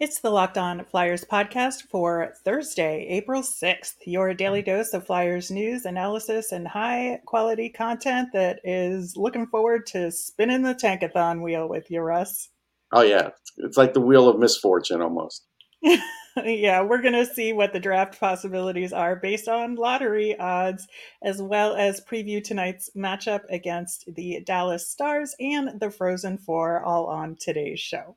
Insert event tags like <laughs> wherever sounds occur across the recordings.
It's the Locked On Flyers podcast for Thursday, April 6th. Your daily dose of Flyers news, analysis, and high quality content that is looking forward to spinning the tankathon wheel with you, Russ. Oh, yeah. It's like the wheel of misfortune almost. <laughs> yeah, we're going to see what the draft possibilities are based on lottery odds, as well as preview tonight's matchup against the Dallas Stars and the Frozen Four, all on today's show.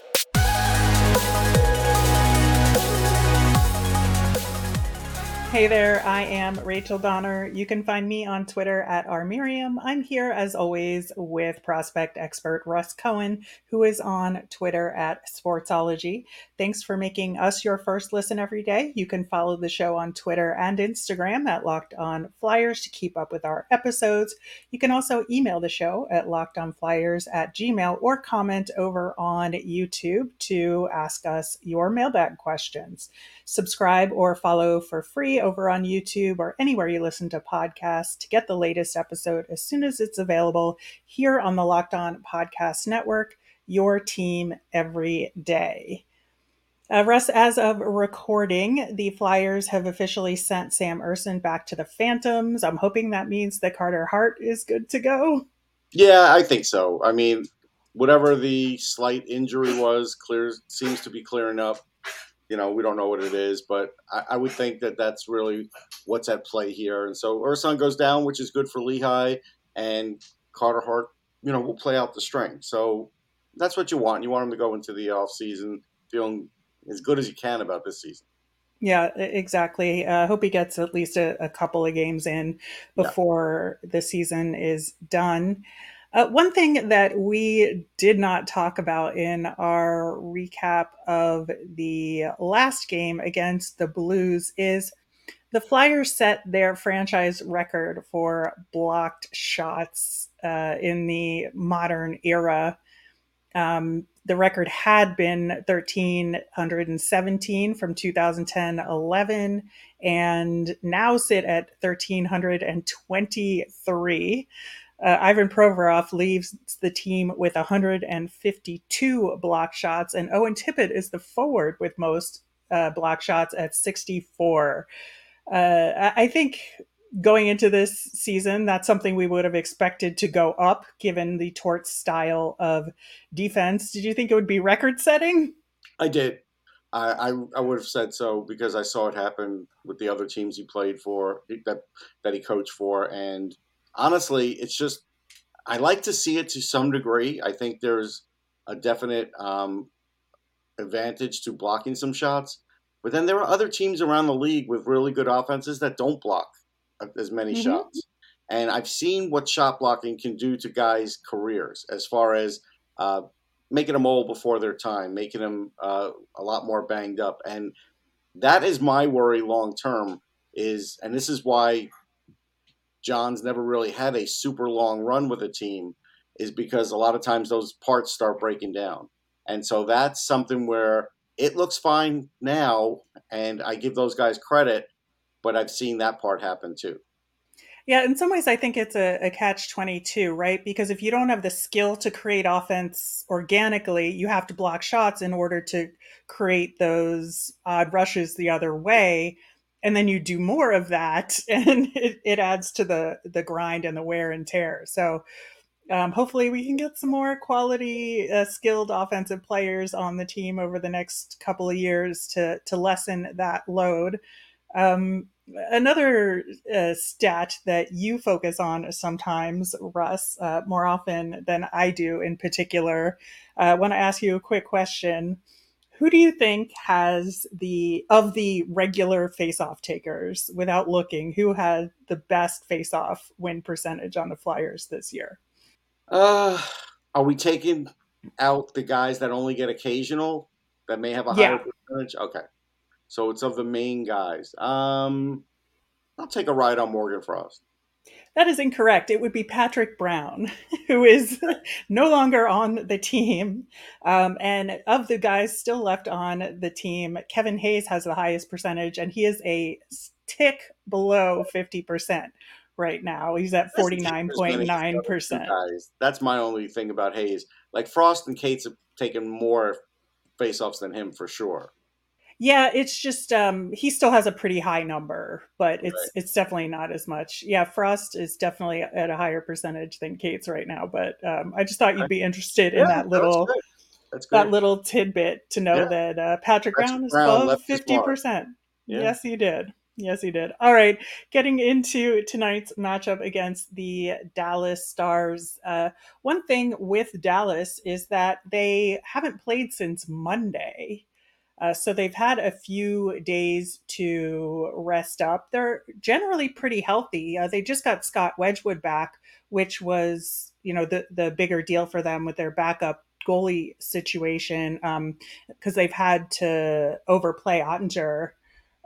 Hey there, I am Rachel Donner. You can find me on Twitter at rmiriam. I'm here as always with prospect expert Russ Cohen, who is on Twitter at Sportsology. Thanks for making us your first listen every day. You can follow the show on Twitter and Instagram at Locked On Flyers to keep up with our episodes. You can also email the show at lockedonflyers at gmail or comment over on YouTube to ask us your mailbag questions. Subscribe or follow for free over on YouTube or anywhere you listen to podcasts to get the latest episode as soon as it's available here on the Locked On Podcast Network, your team every day. Uh, Russ, as of recording, the Flyers have officially sent Sam Ersson back to the Phantoms. I'm hoping that means that Carter Hart is good to go. Yeah, I think so. I mean, whatever the slight injury was, clear seems to be clearing up you know, we don't know what it is, but I, I, would think that that's really what's at play here. And so Ersson goes down, which is good for Lehigh, and Carter Hart, you know, will play out the string. So that's what you want. You want him to go into the off season feeling as good as you can about this season. Yeah, exactly. I uh, hope he gets at least a, a, couple of games in before yeah. the season is done. Uh, one thing that we did not talk about in our recap of the last game against the Blues is the Flyers set their franchise record for blocked shots uh, in the modern era. Um, the record had been 1,317 from 2010 11 and now sit at 1,323. Uh, Ivan Provorov leaves the team with 152 block shots, and Owen Tippett is the forward with most uh, block shots at 64. Uh, I think going into this season, that's something we would have expected to go up given the Tort style of defense. Did you think it would be record setting? I did. I, I, I would have said so because I saw it happen with the other teams he played for that that he coached for, and honestly, it's just I like to see it to some degree. I think there's a definite um, advantage to blocking some shots, but then there are other teams around the league with really good offenses that don't block as many mm-hmm. shots. And I've seen what shot blocking can do to guys' careers as far as uh, making them old before their time, making them uh, a lot more banged up. And that is my worry long term. Is and this is why John's never really had a super long run with a team is because a lot of times those parts start breaking down. And so that's something where it looks fine now, and I give those guys credit, but I've seen that part happen too. Yeah, in some ways, I think it's a, a catch 22, right? Because if you don't have the skill to create offense organically, you have to block shots in order to create those odd rushes the other way and then you do more of that <laughs> and it, it adds to the the grind and the wear and tear. So um, hopefully we can get some more quality uh, skilled offensive players on the team over the next couple of years to to lessen that load. Um, another uh, stat that you focus on sometimes russ uh, more often than i do in particular i want to ask you a quick question who do you think has the of the regular face-off takers without looking who had the best face-off win percentage on the flyers this year? Uh are we taking out the guys that only get occasional that may have a higher yeah. percentage? Okay. So it's of the main guys. Um i'll take a ride on morgan frost That is incorrect. It would be Patrick Brown, <laughs> who is <laughs> no longer on the team. Um, and of the guys still left on the team, Kevin Hayes has the highest percentage, and he is a tick below 50% right now. He's at 49.9%. That's my only thing about Hayes. Like Frost and Cates have taken more faceoffs than him for sure. Yeah, it's just um, he still has a pretty high number, but it's right. it's definitely not as much. Yeah, Frost is definitely at a higher percentage than Cates right now, but um, I just thought you'd be interested yeah, in that little that little tidbit to know yeah. that uh, Patrick, Patrick Brown is Brown above fifty percent. Yes, he did. Yes, he did. All right, getting into tonight's matchup against the Dallas Stars. Uh, one thing with Dallas is that they haven't played since Monday. Uh, so they've had a few days to rest up. They're generally pretty healthy. Uh, they just got Scott Wedgewood back, which was, you know, the the bigger deal for them with their backup goalie situation because um, they've had to overplay Oettinger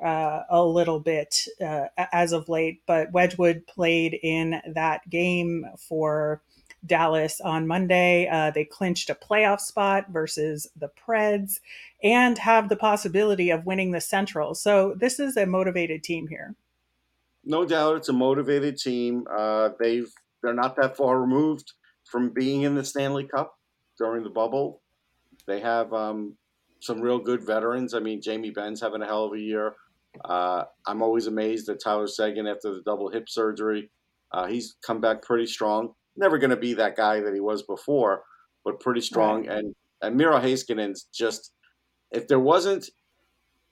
uh, a little bit uh, as of late. But Wedgewood played in that game for Dallas on Monday. Uh, they clinched a playoff spot versus the Preds and have the possibility of winning the Central. So this is a motivated team here. No doubt, it's a motivated team. Uh, they've they're not that far removed from being in the Stanley Cup during the bubble. They have um, some real good veterans. I mean, Jamie Benn's having a hell of a year. Uh, I'm always amazed at Tyler Seguin after the double hip surgery. Uh, he's come back pretty strong never going to be that guy that he was before, but pretty strong. Right. And and Miro Heiskanen's just if there wasn't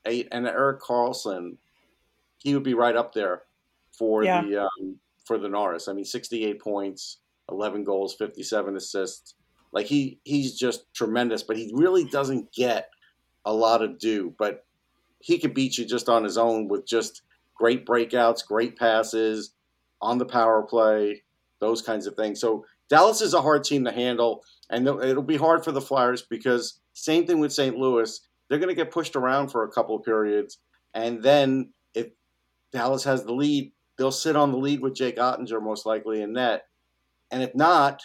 a an Erik Karlsson, he would be right up there for yeah. the um, for the Norris. I mean, 68 points, 11 goals, 57 assists. Like he he's just tremendous, but he really doesn't get a lot of due. But he could beat you just on his own with just great breakouts, great passes on the power play those kinds of things. So Dallas is a hard team to handle, and it'll be hard for the Flyers because same thing with St. Louis. They're going to get pushed around for a couple of periods, and then if Dallas has the lead, they'll sit on the lead with Jake Oettinger most likely in net, and if not,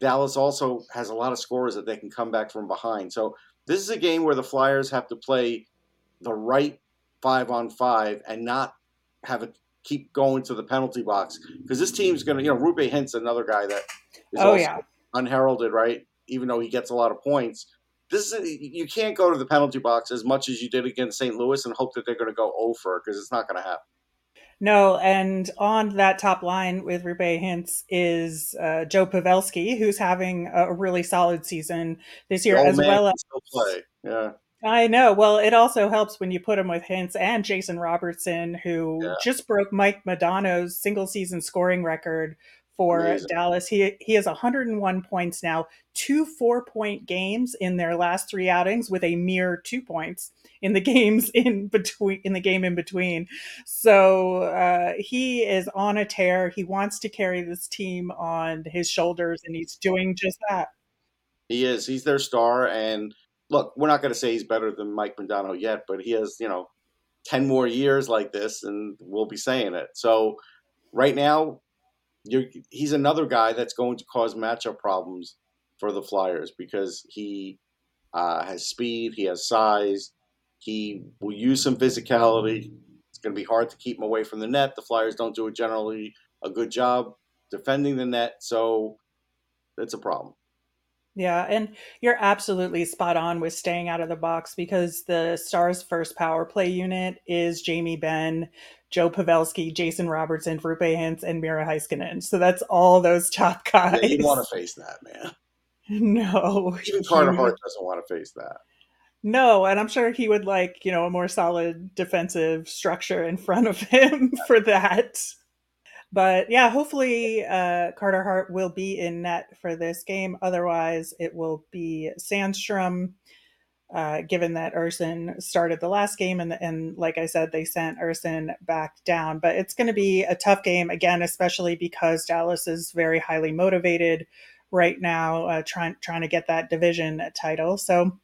Dallas also has a lot of scores that they can come back from behind. So this is a game where the Flyers have to play the right five on five and not have it keep going to the penalty box because this team's going to, you know, Roope Hintz's another guy that is oh, yeah. unheralded, right? Even though he gets a lot of points. This is, you can't go to the penalty box as much as you did against St. Louis and hope that they're going to go over because it's not going to happen. No, and on that top line with Roope Hintz is uh, Joe Pavelski, who's having a really solid season this year, as well as play. Yeah. I know. Well, it also helps when you put him with Hintz and Jason Robertson, who yeah. just broke Mike Modano's single season scoring record for Amazing. Dallas. He he has 101 points now, two four point games in their last three outings, with a mere two points in the <laughs> games in between in the game in between. So uh, he is on a tear. He wants to carry this team on his shoulders, and he's doing just that. He is. He's their star, and look, we're not going to say he's better than Mike Modano yet, but he has, you know, 10 more years like this, and we'll be saying it. So right now, he's another guy that's going to cause matchup problems for the Flyers because he uh, has speed, he has size, he will use some physicality. It's going to be hard to keep him away from the net. The Flyers don't do a generally a good job defending the net, so it's a problem. Yeah, and you're absolutely spot on with staying out of the box because the Stars' first power play unit is Jamie Benn, Joe Pavelski, Jason Robertson, Roope Hintz, and Miro Heiskanen. So that's all those <laughs> top guys. Yeah, you want to face that, man. <laughs> No. Even Carter Hart doesn't want to face that. No, and I'm sure he would like, you know, a more solid defensive structure in front of him <laughs> for that. But yeah, hopefully uh, Carter Hart will be in net for this game. Otherwise, it will be Sandstrom. Uh, given that Ersson started the last game, and and like I said, they sent Ersson back down. But it's going to be a tough game again, especially because Dallas is very highly motivated right now, uh, trying trying to get that division title. So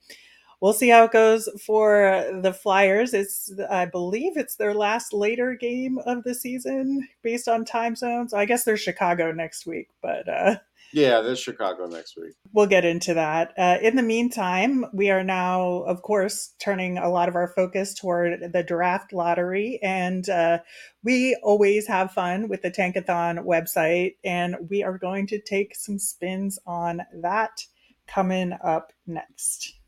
we'll see how it goes for the Flyers. It's, I believe, it's their last later game of the season based on time zones. I guess they're Chicago next week, but uh, yeah, there's Chicago next week. We'll get into that. Uh, in the meantime, we are now, of course, turning a lot of our focus toward the draft lottery. And uh, we always have fun with the Tankathon website. And we are going to take some spins on that coming up next.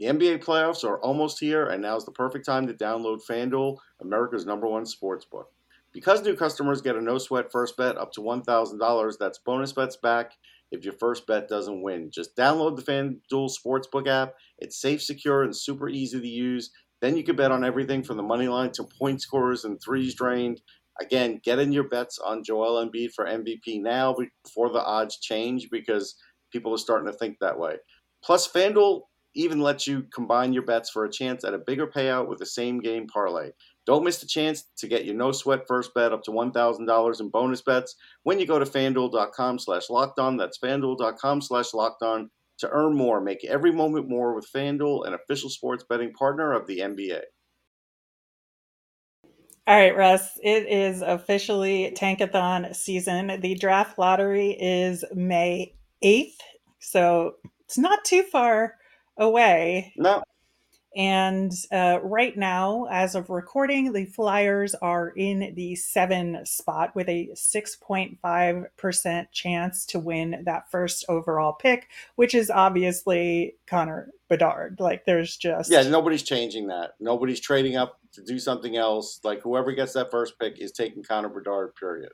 The NBA playoffs are almost here, and now's the perfect time to download FanDuel, America's number one sports book. Because new customers get a no sweat first bet up to $1,000, that's bonus bets back if your first bet doesn't win. Just download the FanDuel Sportsbook app. It's safe, secure, and super easy to use. Then you can bet on everything from the money line to point scorers and threes drained. Again, get in your bets on Joel Embiid for MVP now before the odds change because people are starting to think that way. Plus, FanDuel even lets you combine your bets for a chance at a bigger payout with the same game parlay. Don't miss the chance to get your no sweat first bet up to $1,000 in bonus bets when you go to fanduel.com slash lockedon. That's fanduel.com slash lockedon to earn more. Make every moment more with FanDuel, an official sports betting partner of the NBA. All right, Russ, it is officially Tankathon season. The draft lottery is May 8th, so it's not too far away. No. And uh, right now, as of recording, the Flyers are in the seven spot with a 6.5% chance to win that first overall pick, which is obviously Connor Bedard. Like, there's just. Yeah, nobody's changing that. Nobody's trading up to do something else. Like, whoever gets that first pick is taking Connor Bedard, period.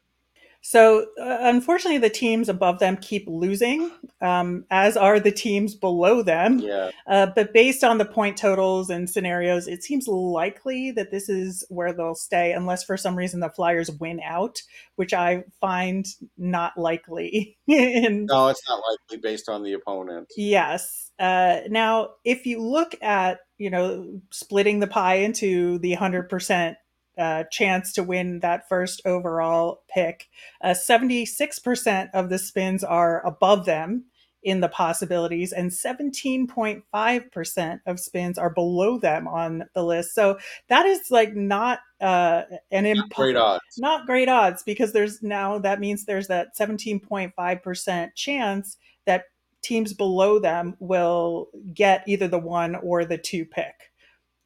So, uh, unfortunately, the teams above them keep losing, um, as are the teams below them. Yeah. Uh, but based on the point totals and scenarios, it seems likely that this is where they'll stay, unless for some reason the Flyers win out, which I find not likely. <laughs> no, it's not likely based on the opponent. Yes. Uh, now, if you look at you know splitting the pie into the hundred percent uh, chance to win that first overall pick. Uh, 76% of the spins are above them in the possibilities, and 17.5% of spins are below them on the list. So that is like not uh, an imp- not great odds. Not great odds because there's now that means there's that 17.5% chance that teams below them will get either the one or the two pick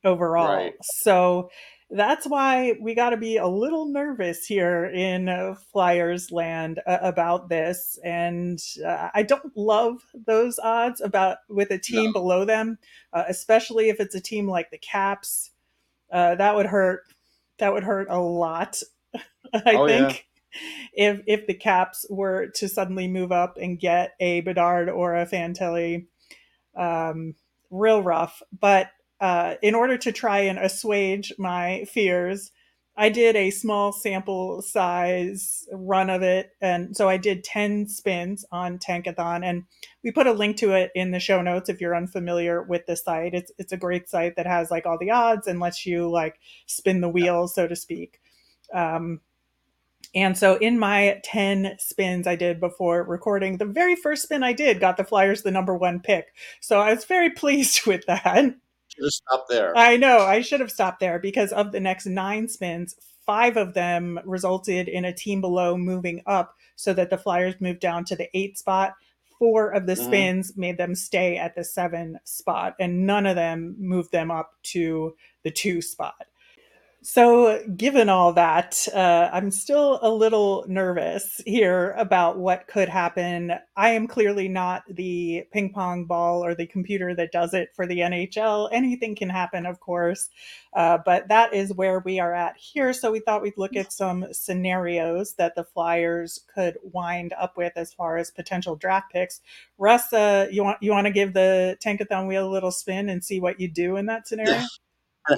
overall. Right. So that's why we got to be a little nervous here in uh, Flyers land uh, about this. And uh, I don't love those odds about with a team no. below them, uh, especially if it's a team like the Caps. Uh, that would hurt. That would hurt a lot. <laughs> I oh, think. Yeah. If if the Caps were to suddenly move up and get a Bedard or a Fantilli, um, real rough. But uh, in order to try and assuage my fears, I did a small sample size run of it. And so I did 10 spins on Tankathon. And we put a link to it in the show notes if you're unfamiliar with the site. It's, it's a great site that has like all the odds and lets you like spin the wheel, so to speak. Um, and so in my 10 spins I did before recording, the very first spin I did got the Flyers the number one pick. So I was very <laughs> pleased with that should have stopped there. I know. I should have stopped there because of the next nine spins, five of them resulted in a team below moving up so that the Flyers moved down to the eight spot. Four of the mm-hmm. spins mm-hmm. made them stay at the seven spot, and none of them moved them up to the two spot. So, given all that, uh, I'm still a little nervous here about what could happen. I am clearly not the ping pong ball or the computer that does it for the NHL. Anything can happen, of course, uh, but that is where we are at here. So, we thought we'd look at <laughs> some scenarios that the Flyers could wind up with as far as potential draft picks. Russ, uh, you want you want to give the Tankathon wheel a little spin and see what you do in that scenario? Yeah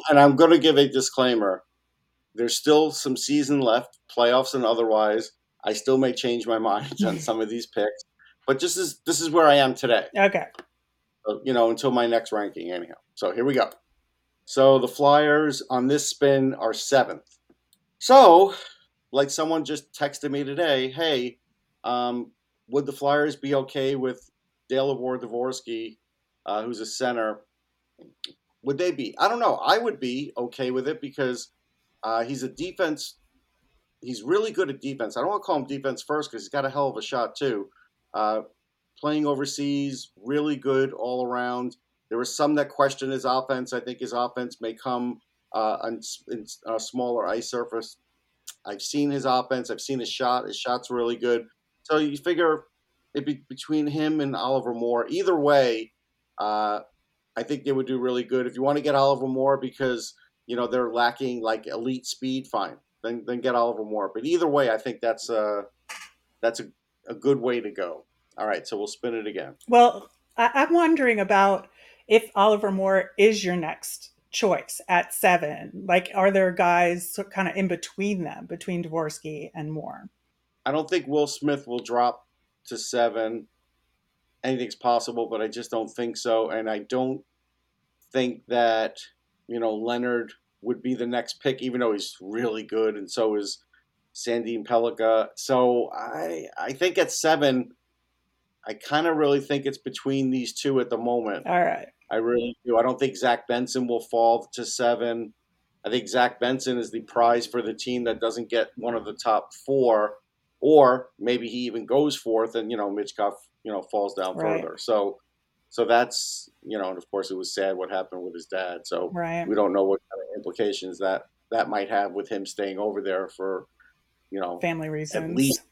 and I'm going to give a disclaimer. There's still some season left, playoffs and otherwise. I still may change my mind on <laughs> some of these picks, but this is this is where I am today. Okay. So, you know, until my next ranking, anyhow. So here we go. So the Flyers on this spin are seventh. So, like someone just texted me today, hey, um, would the Flyers be okay with Dale Dvorsky, uh, who's a center, would they be? I don't know. I would be okay with it because uh, he's a defense. He's really good at defense. I don't want to call him defense first because he's got a hell of a shot too. Uh, playing overseas, really good all around. There were some that questioned his offense. I think his offense may come uh, on, in a smaller ice surface. I've seen his offense. I've seen his shot. His shot's really good. So you figure it be between him and Oliver Moore. Either way, uh, I think they would do really good. If you want to get Oliver Moore because you know they're lacking like elite speed, fine. Then then get Oliver Moore. But either way, I think that's a that's a, a good way to go. All right, so we'll spin it again. Well, I- I'm wondering about if Oliver Moore is your next choice at seven. Like, are there guys kind of in between them, between Dvorsky and Moore? I don't think Will Smith will drop to seven. Anything's possible, but I just don't think so. And I don't think that, you know, Leonard would be the next pick, even though he's really good, and so is Sandin Pellikka. So I I think at seven, I kind of really think it's between these two at the moment. All right. I really do. I don't think Zach Benson will fall to seven. I think Zach Benson is the prize for the team that doesn't get one of the top four, or maybe he even goes fourth, and you know Mitch Michkov, you know, falls down Right. further. So, so that's you know, and of course it was sad what happened with his dad. So Right. we don't know what kind of implications that that might have with him staying over there for, you know, Family reasons. At least-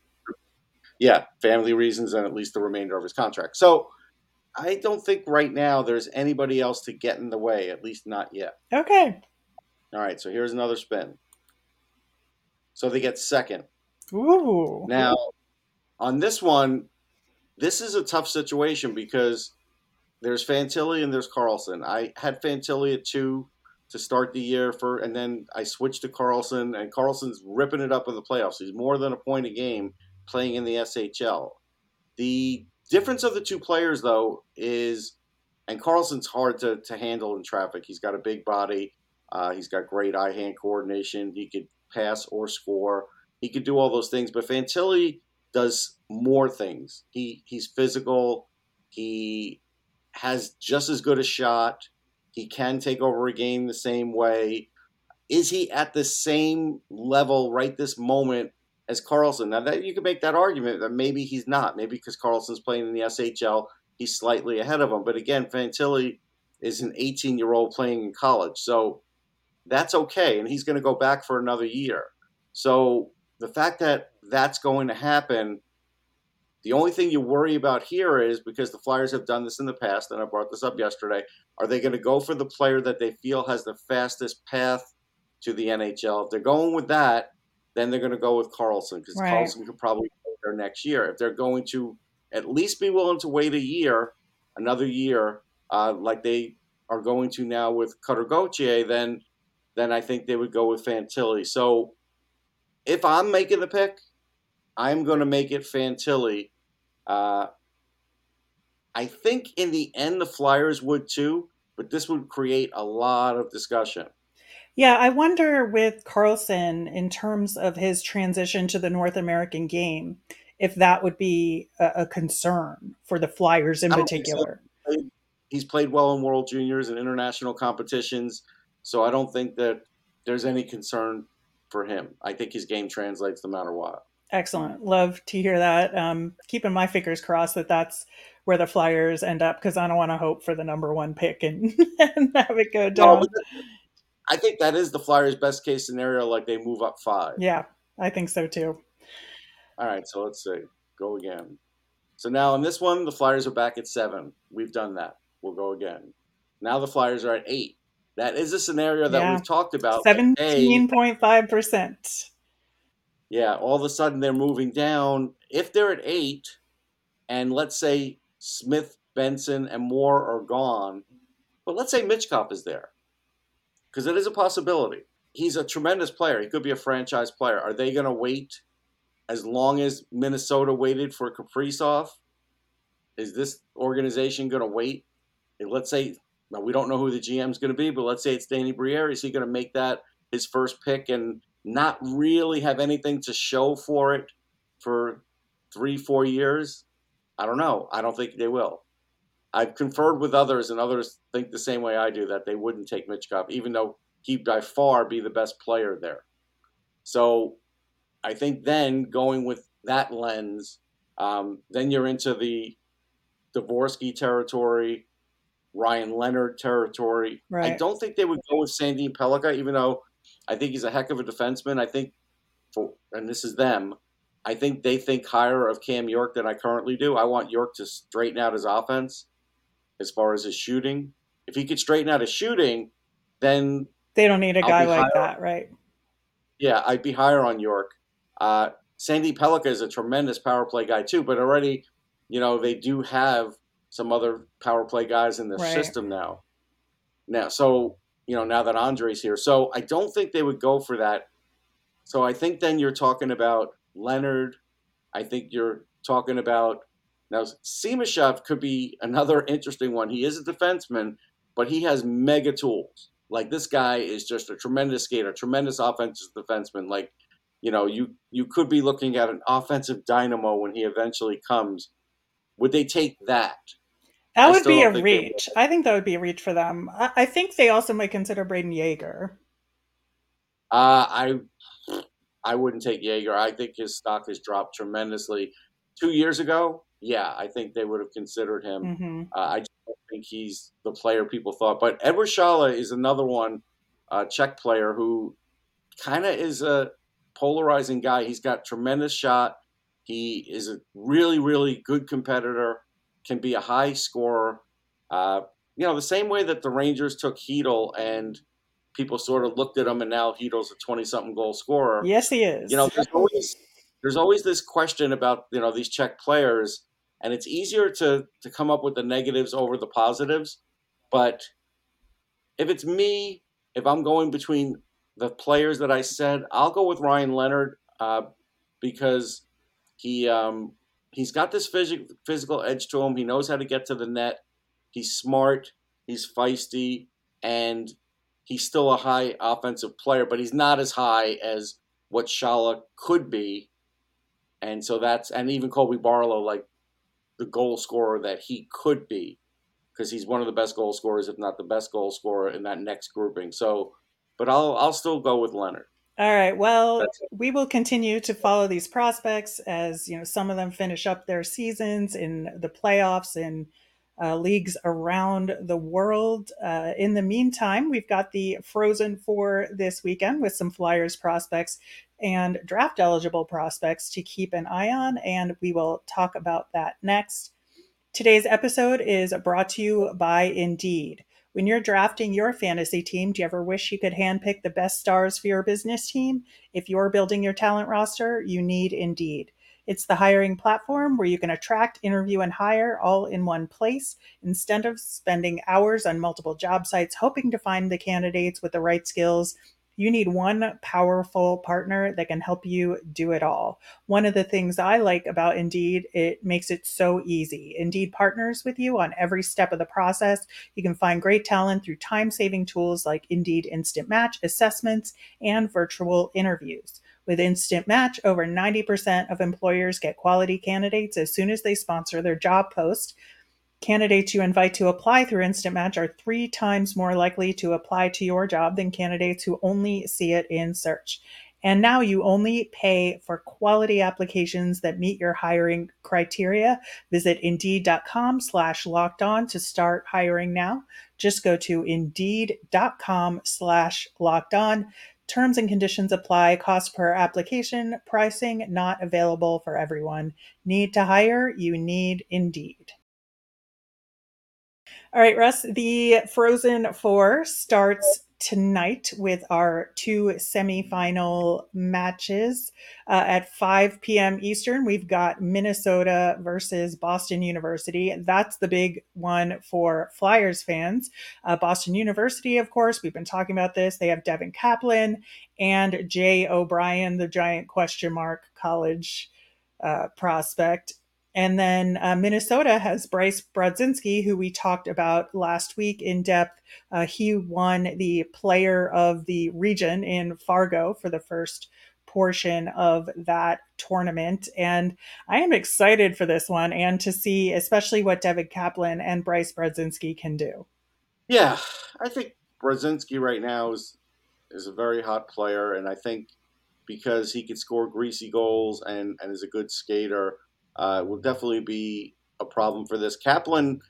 yeah, family reasons and at least the remainder of his contract. So I don't think right now there's anybody else to get in the way, at least not yet. Okay. All right, so here's another spin. So they get second. Ooh. Now, on this one, this is a tough situation because there's Fantilli and there's Carlsson. I had Fantilli at two to start the year for, and then I switched to Carlsson, and Carlsson's ripping it up in the playoffs. He's more than a point a game playing in the SHL. The difference of the two players, though, is, and Carlsson's hard to, to handle in traffic. He's got a big body. Uh, he's got great eye-hand coordination. He could pass or score. He could do all those things. But Fantilli does more things. He he's physical. He has just as good a shot. He can take over a game the same way. Is he at the same level right this moment as Carlsson? Now that you could make that argument that maybe he's not. Maybe because Carlsson's playing in the SHL, he's slightly ahead of him. But again, Fantilli is an 18 year old playing in college, so that's okay, and he's going to go back for another year. So the fact that that's going to happen, the only thing you worry about here is because the Flyers have done this in the past, and I brought this up yesterday. Are they going to go for the player that they feel has the fastest path to the NHL? If they're going with that, then they're going to go with Carlsson because Right. Carlsson could probably go there next year. If they're going to at least be willing to wait a year, another year, uh, like they are going to now with Cutter Gauthier, then then I think they would go with Fantilli. So if I'm making the pick, I'm going to make it Fantilli. Uh, I think in the end the Flyers would too, but this would create a lot of discussion. Yeah, I wonder with Carlsson in terms of his transition to the North American game, if that would be a, a concern for the Flyers in so. particular. He's played well in World Juniors and international competitions, so I don't think that there's any concern for him. I think his game translates no matter what. Excellent. Love to hear that. Um, keeping my fingers crossed that that's where the Flyers end up because I don't want to hope for the number one pick and, <laughs> and have it go down. but I think that is the Flyers' best case scenario. Like they move up five. Yeah, I think so too. All right, so let's see. Go again. So now in this one, the Flyers are back at seven. We've done that. We'll go again. Now the Flyers are at eight. That is a scenario that Yeah. we've talked about. 17.5%. yeah, all of a sudden they're moving down. If they're at eight, and let's say Smith, Benson, and Moore are gone, but let's say Michkov is there, because it is a possibility. He's a tremendous player. He could be a franchise player. Are they going to wait as long as Minnesota waited for Kaprizov? Is this organization going to wait? Let's say now we don't know who the GM is going to be, but let's say it's Danny Briere. Is he going to make that his first pick and not really have anything to show for it for three, four years? I don't know. I don't think they will. I've conferred with others, and others think the same way I do that they wouldn't take Mitch Michkov, even though he'd by far be the best player there. So I think then going with that lens, um, then you're into the Dvorsky territory, Ryan Leonard territory. Right. I don't think they would go with Sandy Pellikka, even though I think he's a heck of a defenseman. I think for and this is them. I think they think higher of Cam York than I currently do. I want York to straighten out his offense as far as his shooting. If he could straighten out his shooting, then they don't need a guy like that, right? Yeah, I'd be higher on York. Uh, Sandy Pellikka is a tremendous power play guy too, but already, you know, they do have some other power play guys in the right. system now. Now, so you know, now that Andrae's here, so I don't think they would go for that. So I think then you're talking about Leonard. I think you're talking about now Simashev could be another interesting one. He is a defenseman, but he has mega tools. Like this guy is just a tremendous skater, tremendous offensive defenseman. Like, you know, you you could be looking at an offensive dynamo when he eventually comes. Would they take that? That would be a reach. I think that would be a reach for them. I, I think they also might consider Brayden Yager. Uh, I I wouldn't take Yager. I think his stock has dropped tremendously. Two years ago, yeah, I think they would have considered him. Mm-hmm. Uh, I just don't think he's the player people thought. But Eduard Sale is another one, uh, Czech player who kind of is a polarizing guy. He's got tremendous shot. He is a really, really good competitor. Can be a high scorer. Uh, you know, the same way that the Rangers took Chytil and people sort of looked at him, and now Chytil's a twenty-something goal scorer. Yes, he is. You know, there's always there's always this question about you know these Czech players and it's easier to to come up with the negatives over the positives but if it's me if i'm going between the players that i said i'll go with ryan leonard uh, because he um, he's got this phys- physical edge to him. He knows how to get to the net. He's smart. He's feisty. And he's still a high offensive player but he's not as high as what Sale could be. And so that's and even Colby Barlow like the goal scorer that he could be because he's one of the best goal scorers, if not the best goal scorer in that next grouping. So, but I'll I'll still go with Leonard. All right. Well, we will continue to follow these prospects as you know some of them finish up their seasons in the playoffs and uh, leagues around the world. Uh, in the meantime, we've got the Frozen Four this weekend with some Flyers prospects and draft eligible prospects to keep an eye on, and we will talk about that next. Today's episode is brought to you by Indeed. When you're drafting your fantasy team, do you ever wish you could handpick the best stars for your business team? If you're building your talent roster, you need Indeed. It's the hiring platform where you can attract, interview, and hire all in one place instead of spending hours on multiple job sites hoping to find the candidates with the right skills you need one powerful partner that can help you do it all. One of the things I like about Indeed, it makes it so easy. Indeed partners with you on every step of the process. You can find great talent through time saving tools like Indeed Instant Match assessments and virtual interviews. With Instant Match, over 90% of employers get quality candidates as soon as they sponsor their job post. Candidates you invite to apply through Instant Match are three times more likely to apply to your job than candidates who only see it in search. And now you only pay for quality applications that meet your hiring criteria. Visit indeed.com slash locked on to start hiring now. Just go to indeed.com slash locked on. Terms and conditions apply. Cost per application. Pricing not available for everyone. Need to hire? You need Indeed. All right, Russ, the Frozen Four starts tonight with our two semifinal matches uh, at 5 p.m. Eastern. We've got Minnesota versus Boston University. That's the big one for Flyers fans. Uh, Boston University, of course, we've been talking about this. They have Devin Kaplan and Jay O'Brien, the giant question mark college uh, prospect. And then uh, Minnesota has Bryce Brodzinski, who we talked about last week in depth. Uh, he won the player of the region in Fargo for the first portion of that tournament. And I am excited for this one and to see, especially what David Kaplan and Bryce Brodzinski can do. Yeah, I think Brodzinski right now is is a very hot player, and I think because he can score greasy goals and, and is a good skater, uh, will definitely be a problem for this. Kaplan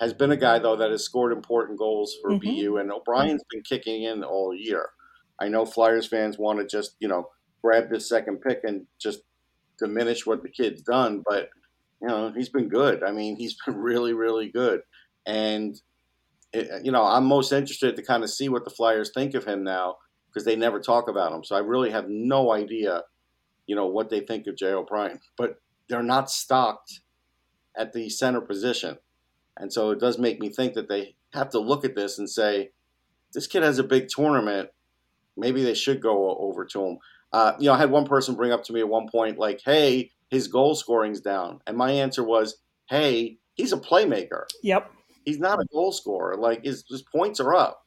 has been a guy though that has scored important goals for mm-hmm. BU, and O'Brien's been kicking in all year. I know Flyers fans want to just you know grab this second pick and just diminish what the kid's done, but you know he's been good. I mean, he's <laughs> been really, really good, and it, you know I'm most interested to kind of see what the Flyers think of him now because they never talk about him. So I really have no idea, you know, what they think of Jay O'Brien. But they're not stocked at the center position, and so it does make me think that they have to look at this and say, this kid has a big tournament maybe they should go over to him. Uh, you know, I had one person bring up to me at one point, like, "Hey, his goal scoring's down," and my answer was, "Hey, he's a playmaker. Yep, he's not a goal scorer. Like his, his points are up.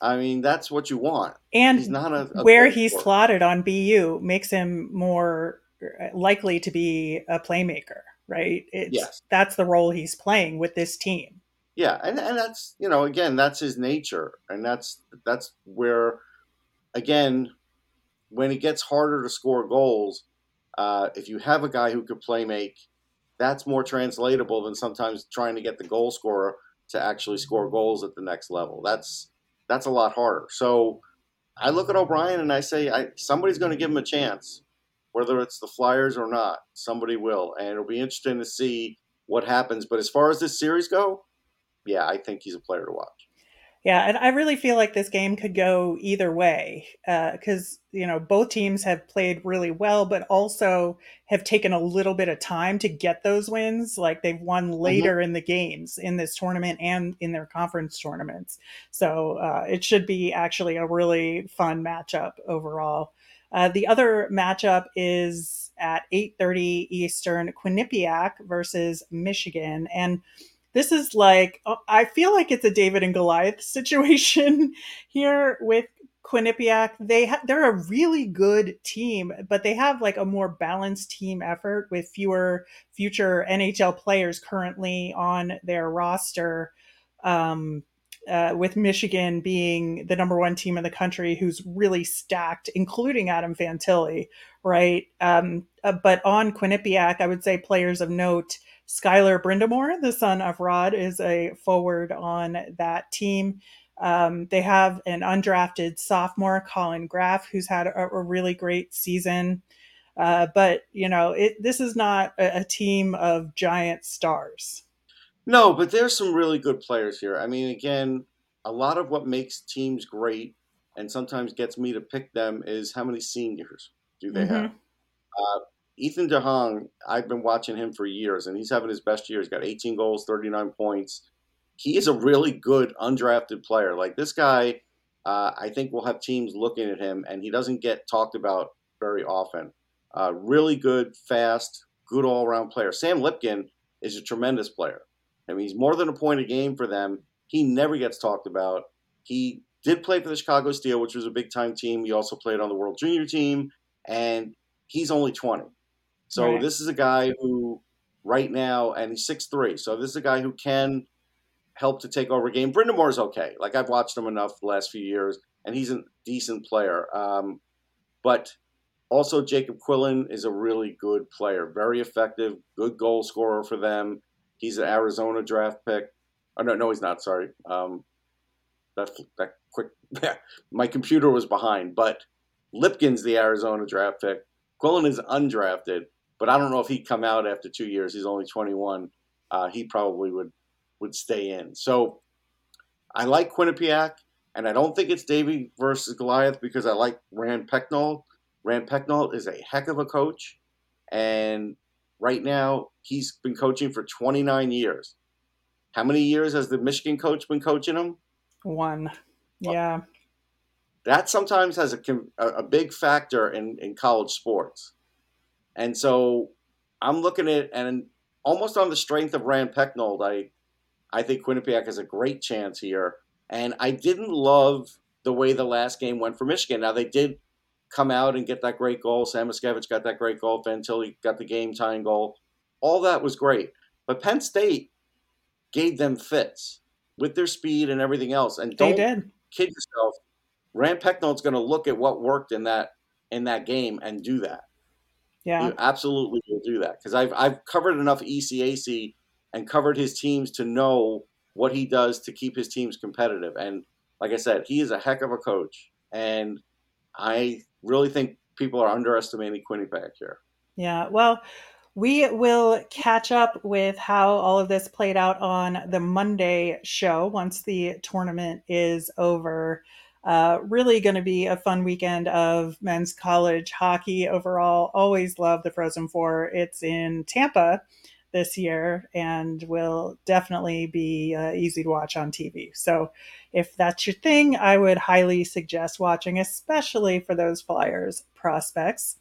I mean, that's what you want. And he's not a, a where he's slotted on BU makes him more likely to be a playmaker, right? It's, yes, that's the role he's playing with this team. Yeah, and and that's you know again that's his nature, and that's that's where again, when it gets harder to score goals, uh, if you have a guy who could play make, that's more translatable than sometimes trying to get the goal scorer to actually score goals at the next level. That's that's a lot harder. So I look at O'Brien and I say I, somebody's going to give him a chance, whether it's the Flyers or not. Somebody will, and it'll be interesting to see what happens. But as far as this series go, yeah, I think he's a player to watch. Yeah, and I really feel like this game could go either way because uh, you know both teams have played really well, but also have taken a little bit of time to get those wins. Like they've won mm-hmm. later mm-hmm. in the games in this tournament and in their conference tournaments. So uh, it should be actually a really fun matchup overall. Uh, the other matchup is at 8:30 Eastern, Quinnipiac versus Michigan, and this is like uh, I feel like it's a David and Goliath <laughs> situation here with Quinnipiac. They ha- they're a really good team, but they have like a more balanced team effort with fewer future NHL players currently on their roster. Um, uh, with Michigan being the number one team in the country who's really stacked, including Adam Fantilli, right? Um, uh, but on Quinnipiac, I would say players of note Skyler Brind'Amour, the son of Rod, is a forward on that team. Um, they have an undrafted sophomore, Collin Graf, who's had a, a really great season. Uh, but you know, it, this is not a, a, team of giant stars. No, but there's some really good players here. I mean, again, a lot of what makes teams great and sometimes gets me to pick them is how many seniors do they mm-hmm. have. Uh, Ethan de Jong, I've been watching him for years, and he's having his best year. He's got 18 goals, 39 points. He is a really good undrafted player. Like this guy, uh, I think we'll have teams looking at him, and he doesn't get talked about very often. Uh, really good, fast, good all around player. Sam Lipkin is a tremendous player. I mean, he's more than a point a game for them. He never gets talked about. He did play for the Chicago Steel, which was a big time team. He also played on the World Junior team, and he's only 20. So right. this is a guy who, right now, and he's six three. So this is a guy who can help to take over a game. Brind'Amour is okay. Like I've watched him enough the last few years, and he's a decent player. Um, but also Jacob Quillan is a really good player, very effective, good goal scorer for them. He's an Arizona draft pick. Oh, no, no, he's not. Sorry. Um, that that quick. <laughs> my computer was behind, but Lipkin's the Arizona draft pick. Quillan is undrafted, but I don't know if he'd come out after two years. He's only 21. Uh, he probably would would stay in. So I like Quinnipiac, and I don't think it's Davy versus Goliath because I like Rand Pecknold. Rand Pecknold is a heck of a coach, and right now he's been coaching for 29 years. How many years has the Michigan coach been coaching him? One. Yeah. That sometimes has a, a big factor in, in college sports. And so I'm looking at and almost on the strength of Rand Pecknold, I I think Quinnipiac has a great chance here. And I didn't love the way the last game went for Michigan. Now they did come out and get that great goal. Samoskevich got that great goal. Fantilli got the game tying goal. All that was great. But Penn State gave them fits with their speed and everything else. And don't kid yourself. Rand Pecknold's going to look at what worked in that in that game and do that. Yeah, you absolutely will do that because I've I've covered enough ECAC and covered his teams to know what he does to keep his teams competitive. And like I said, he is a heck of a coach, and I really think people are underestimating Quinnipiac here. Yeah, well, we will catch up with how all of this played out on the Monday show once the tournament is over. Uh, really going to be a fun weekend of men's college hockey overall. Always love the Frozen Four. It's in Tampa this year and will definitely be uh, easy to watch on TV. So, if that's your thing, I would highly suggest watching, especially for those Flyers prospects.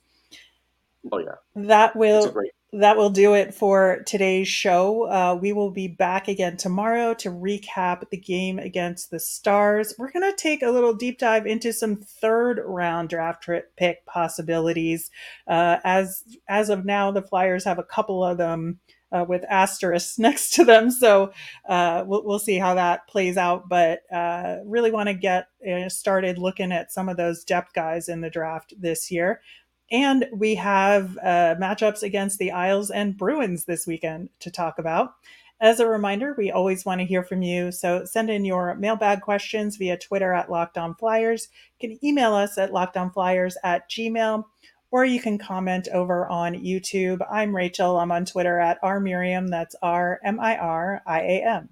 Oh yeah, that will that will do it for today's show. Uh, we will be back again tomorrow to recap the game against the Stars. We're going to take a little deep dive into some third round draft pick possibilities. Uh, as as of now, the Flyers have a couple of them. Uh, with asterisks <laughs> next to them. So uh, we'll, we'll, see how that plays out. But uh, really want to get uh, started looking at some of those depth guys in the draft this year. And we have uh, matchups against the Isles and Bruins this weekend to talk about. As a reminder, we always want to hear from you, so send in your mailbag questions via Twitter at Locked On Flyers. You can email us at lockedonflyers at gmail, or you can comment over on YouTube. I'm Rachel. I'm on Twitter at R Miriam. That's R M I R I A M.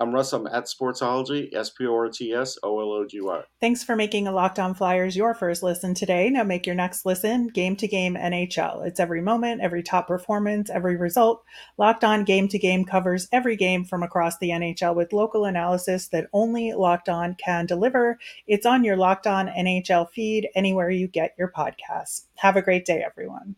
I'm Russ. I'm at Sportsology, S P O R T S O L O G Y. Thanks for making a Locked On Flyers your first listen today. Now make your next listen game to game NHL. It's every moment, every top performance, every result. Locked On Game to Game covers every game from across the NHL with local analysis that only Locked On can deliver. It's on your Locked On NHL feed anywhere you get your podcasts. Have a great day, everyone.